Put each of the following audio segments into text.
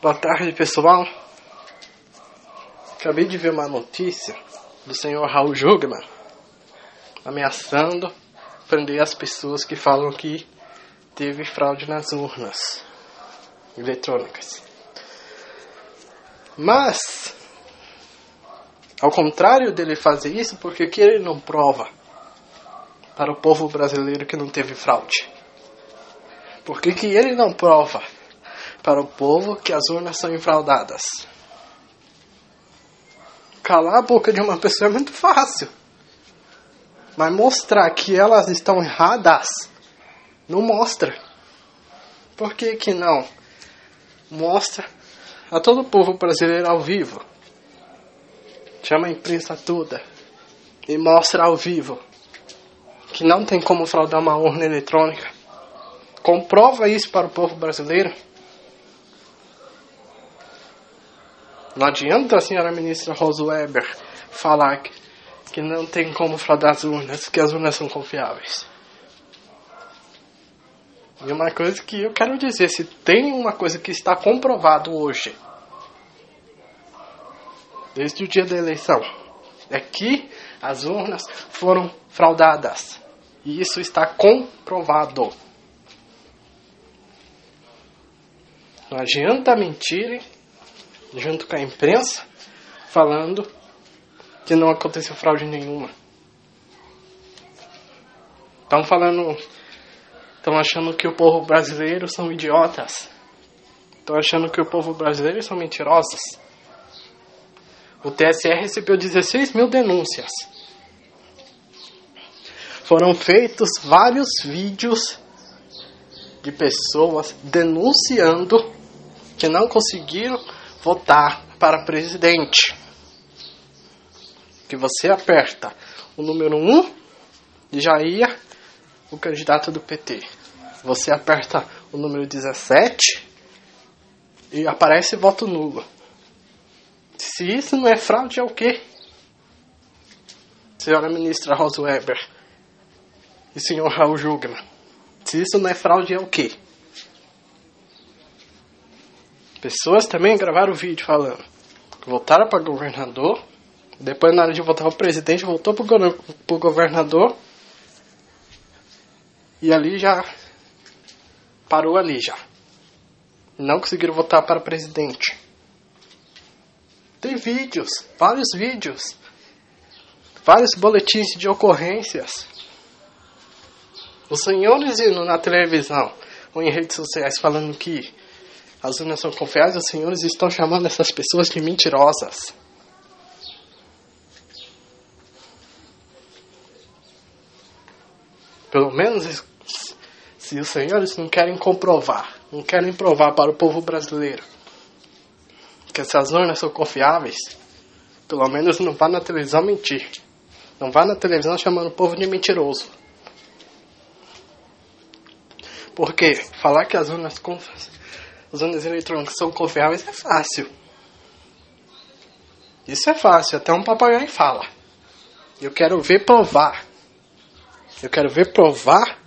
Boa tarde, pessoal. Acabei de ver uma notícia do senhor Raul Jugman ameaçando prender as pessoas que falam que teve fraude nas urnas eletrônicas. Mas, ao contrário dele fazer isso, por que ele não prova para o povo brasileiro que não teve fraude? Por que, que ele não prova para o povo que as urnas são infraudadas? Calar a boca de uma pessoa é muito fácil. Mas mostrar que elas estão erradas, não mostra. Por que que não? Mostra a todo o povo brasileiro ao vivo. Chama a imprensa toda e mostra ao vivo que não tem como fraudar uma urna eletrônica. Comprova isso para o povo brasileiro. Não adianta a senhora ministra Rose Weber falar que, que não tem como fraudar as urnas, que as urnas são confiáveis. E uma coisa que eu quero dizer, se tem uma coisa que está comprovado hoje, desde o dia da eleição, é que as urnas foram fraudadas. E isso está comprovado. Não adianta mentirem junto com a imprensa falando que não aconteceu fraude nenhuma. Estão falando, estão achando que o povo brasileiro são idiotas. Estão achando que o povo brasileiro são mentirosos. O TSE recebeu 16 mil denúncias. Foram feitos vários vídeos de pessoas denunciando que não conseguiram votar para presidente. Que você aperta o número 1 e já ia o candidato do PT. Você aperta o número 17 e aparece voto nulo. Se isso não é fraude, é o quê? Senhora ministra Rosa Weber e senhor Raul Jugman. Se isso não é fraude, é o quê? Pessoas também gravaram vídeo falando. Voltaram para governador. Depois, na hora de votar o presidente, voltou para o governador. E ali já. Parou ali já. Não conseguiram votar para presidente. Tem vídeos, vários vídeos. Vários boletins de ocorrências. Os senhores indo na televisão ou em redes sociais falando que as urnas são confiáveis, os senhores estão chamando essas pessoas de mentirosas. Pelo menos se os senhores não querem comprovar, não querem provar para o povo brasileiro que essas urnas são confiáveis, pelo menos não vá na televisão mentir. Não vá na televisão chamando o povo de mentiroso. Porque falar que as urnas as urnas eletrônicas são confiáveis é fácil. Isso é fácil, até um papagaio fala. Eu quero ver provar. Eu quero ver provar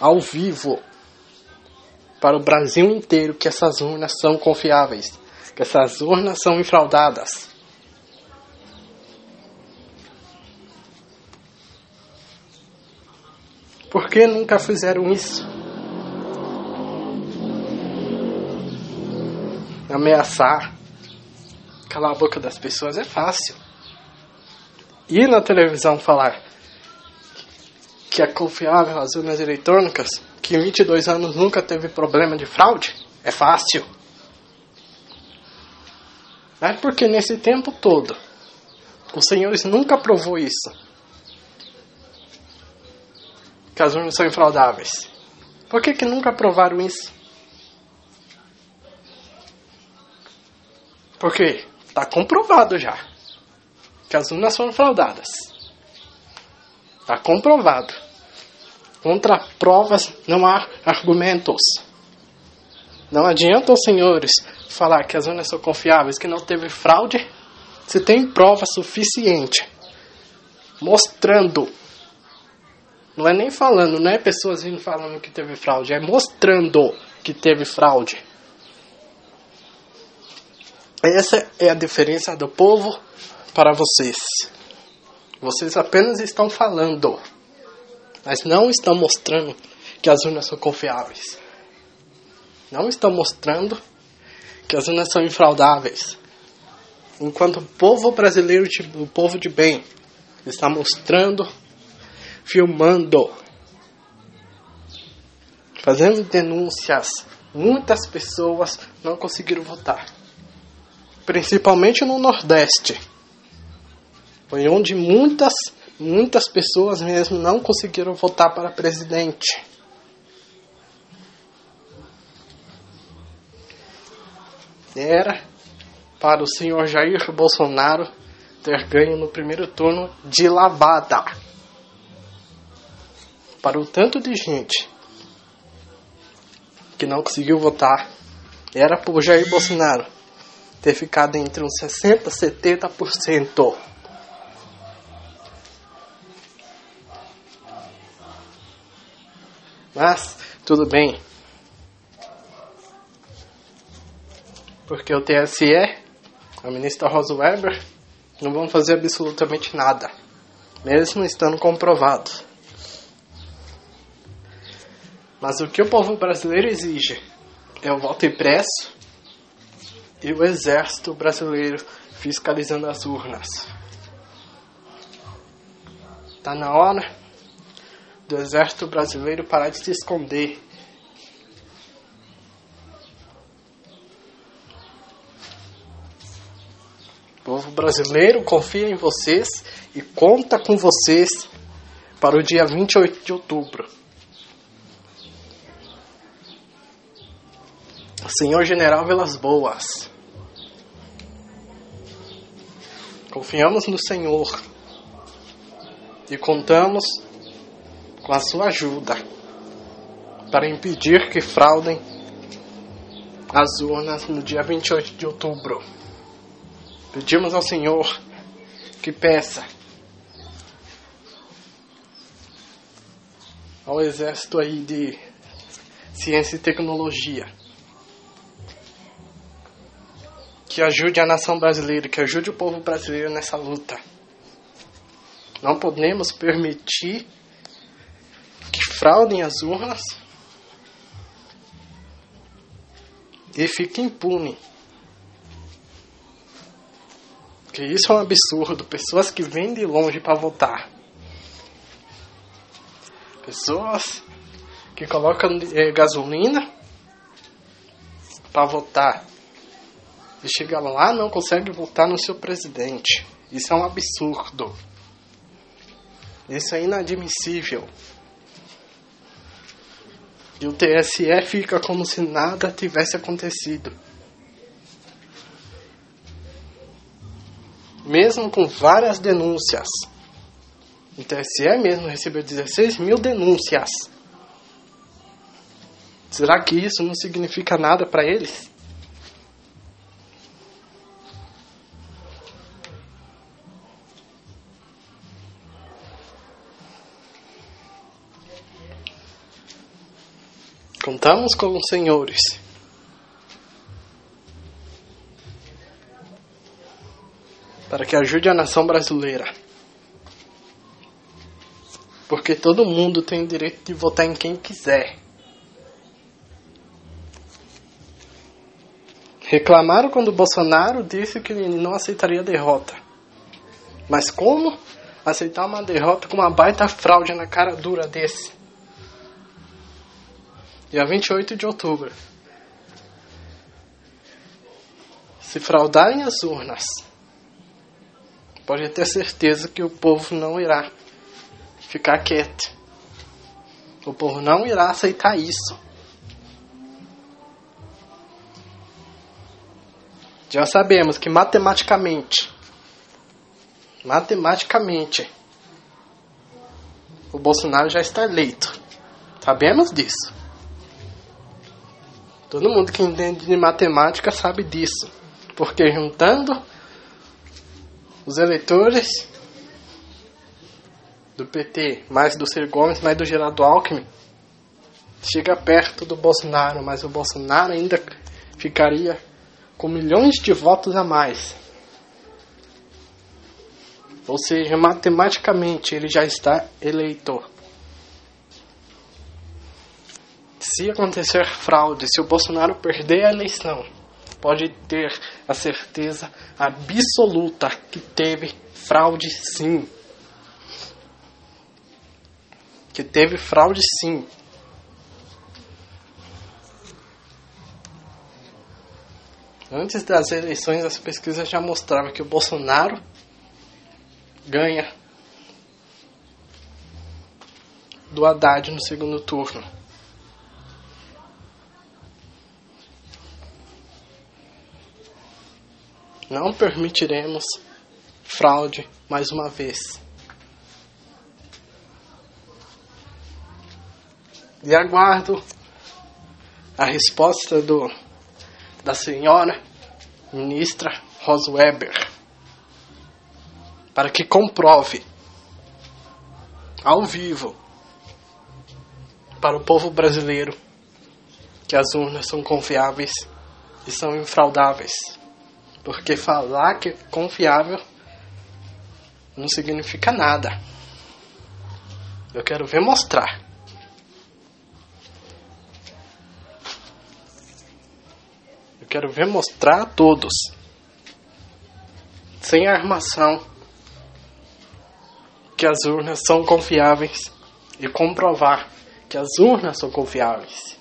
ao vivo para o Brasil inteiro que essas urnas são confiáveis, que essas urnas são infraudadas. Por que nunca fizeram isso? Ameaçar, calar a boca das pessoas é fácil. Ir na televisão falar que é confiável as urnas eletrônicas, que em 22 anos nunca teve problema de fraude, é fácil. É porque nesse tempo todo, os senhores nunca provou isso. Que as urnas são infraudáveis. Por que, que nunca provaram isso? Porque está comprovado já que as urnas foram fraudadas. Está comprovado. Contra provas não há argumentos. Não adianta os senhores falar que as urnas são confiáveis, que não teve fraude, se tem prova suficiente mostrando. Não é nem falando, não é pessoas vindo falando que teve fraude, é mostrando que teve fraude. Essa é a diferença do povo para vocês. Vocês apenas estão falando, mas não estão mostrando que as urnas são confiáveis. Não estão mostrando que as urnas são infraudáveis. Enquanto o povo brasileiro, o povo de bem, está mostrando, filmando, fazendo denúncias, muitas pessoas não conseguiram votar. Principalmente no Nordeste. Foi onde muitas, muitas pessoas mesmo não conseguiram votar para presidente. Era para o senhor Jair Bolsonaro ter ganho no primeiro turno de lavada. Para o tanto de gente que não conseguiu votar, era o Jair Bolsonaro ter ficado entre uns 60% e 70%. Mas, tudo bem. Porque o TSE, a ministra Rosa Weber, não vão fazer absolutamente nada, mesmo estando comprovado. Mas o que o povo brasileiro exige é o voto impresso e o exército brasileiro fiscalizando as urnas. Tá na hora do exército brasileiro parar de se esconder. O povo brasileiro confia em vocês e conta com vocês para o dia 28 de outubro. Senhor General Velas Boas, confiamos no Senhor e contamos com a sua ajuda para impedir que fraudem as urnas no dia 28 de outubro. Pedimos ao Senhor que peça ao exército aí de ciência e tecnologia que ajude a nação brasileira, que ajude o povo brasileiro nessa luta. Não podemos permitir fraudem as urnas e fique impune. Que isso é um absurdo. Pessoas que vêm de longe para votar. Pessoas que colocam é, gasolina para votar. E chega lá não consegue votar no seu presidente. Isso é um absurdo. Isso é inadmissível. E o TSE fica como se nada tivesse acontecido. Mesmo com várias denúncias. O TSE mesmo recebeu 16 mil denúncias. Será que isso não significa nada para eles? Contamos com os senhores. Para que ajude a nação brasileira. Porque todo mundo tem o direito de votar em quem quiser. Reclamaram quando Bolsonaro disse que ele não aceitaria derrota. Mas como aceitar uma derrota com uma baita fraude na cara dura desse? Dia 28 de outubro. Se fraudarem as urnas, pode ter certeza que o povo não irá ficar quieto. O povo não irá aceitar isso. Já sabemos que matematicamente, matematicamente, o Bolsonaro já está eleito. Sabemos disso. Todo mundo que entende de matemática sabe disso. Porque juntando os eleitores do PT, mais do Ciro Gomes, mais do Geraldo Alckmin, chega perto do Bolsonaro, mas o Bolsonaro ainda ficaria com milhões de votos a mais. Ou seja, matematicamente ele já está eleito. Se acontecer fraude, se o Bolsonaro perder a eleição, pode ter a certeza absoluta que teve fraude sim. Que teve fraude sim. Antes das eleições, as pesquisas já mostravam que o Bolsonaro ganha do Haddad no segundo turno. Não permitiremos fraude mais uma vez. E aguardo a resposta do da senhora ministra Rose Weber para que comprove ao vivo para o povo brasileiro que as urnas são confiáveis e são infraudáveis. Porque falar que é confiável não significa nada. Eu quero ver mostrar. Eu quero ver mostrar a todos, sem armação, que as urnas são confiáveis e comprovar que as urnas são confiáveis.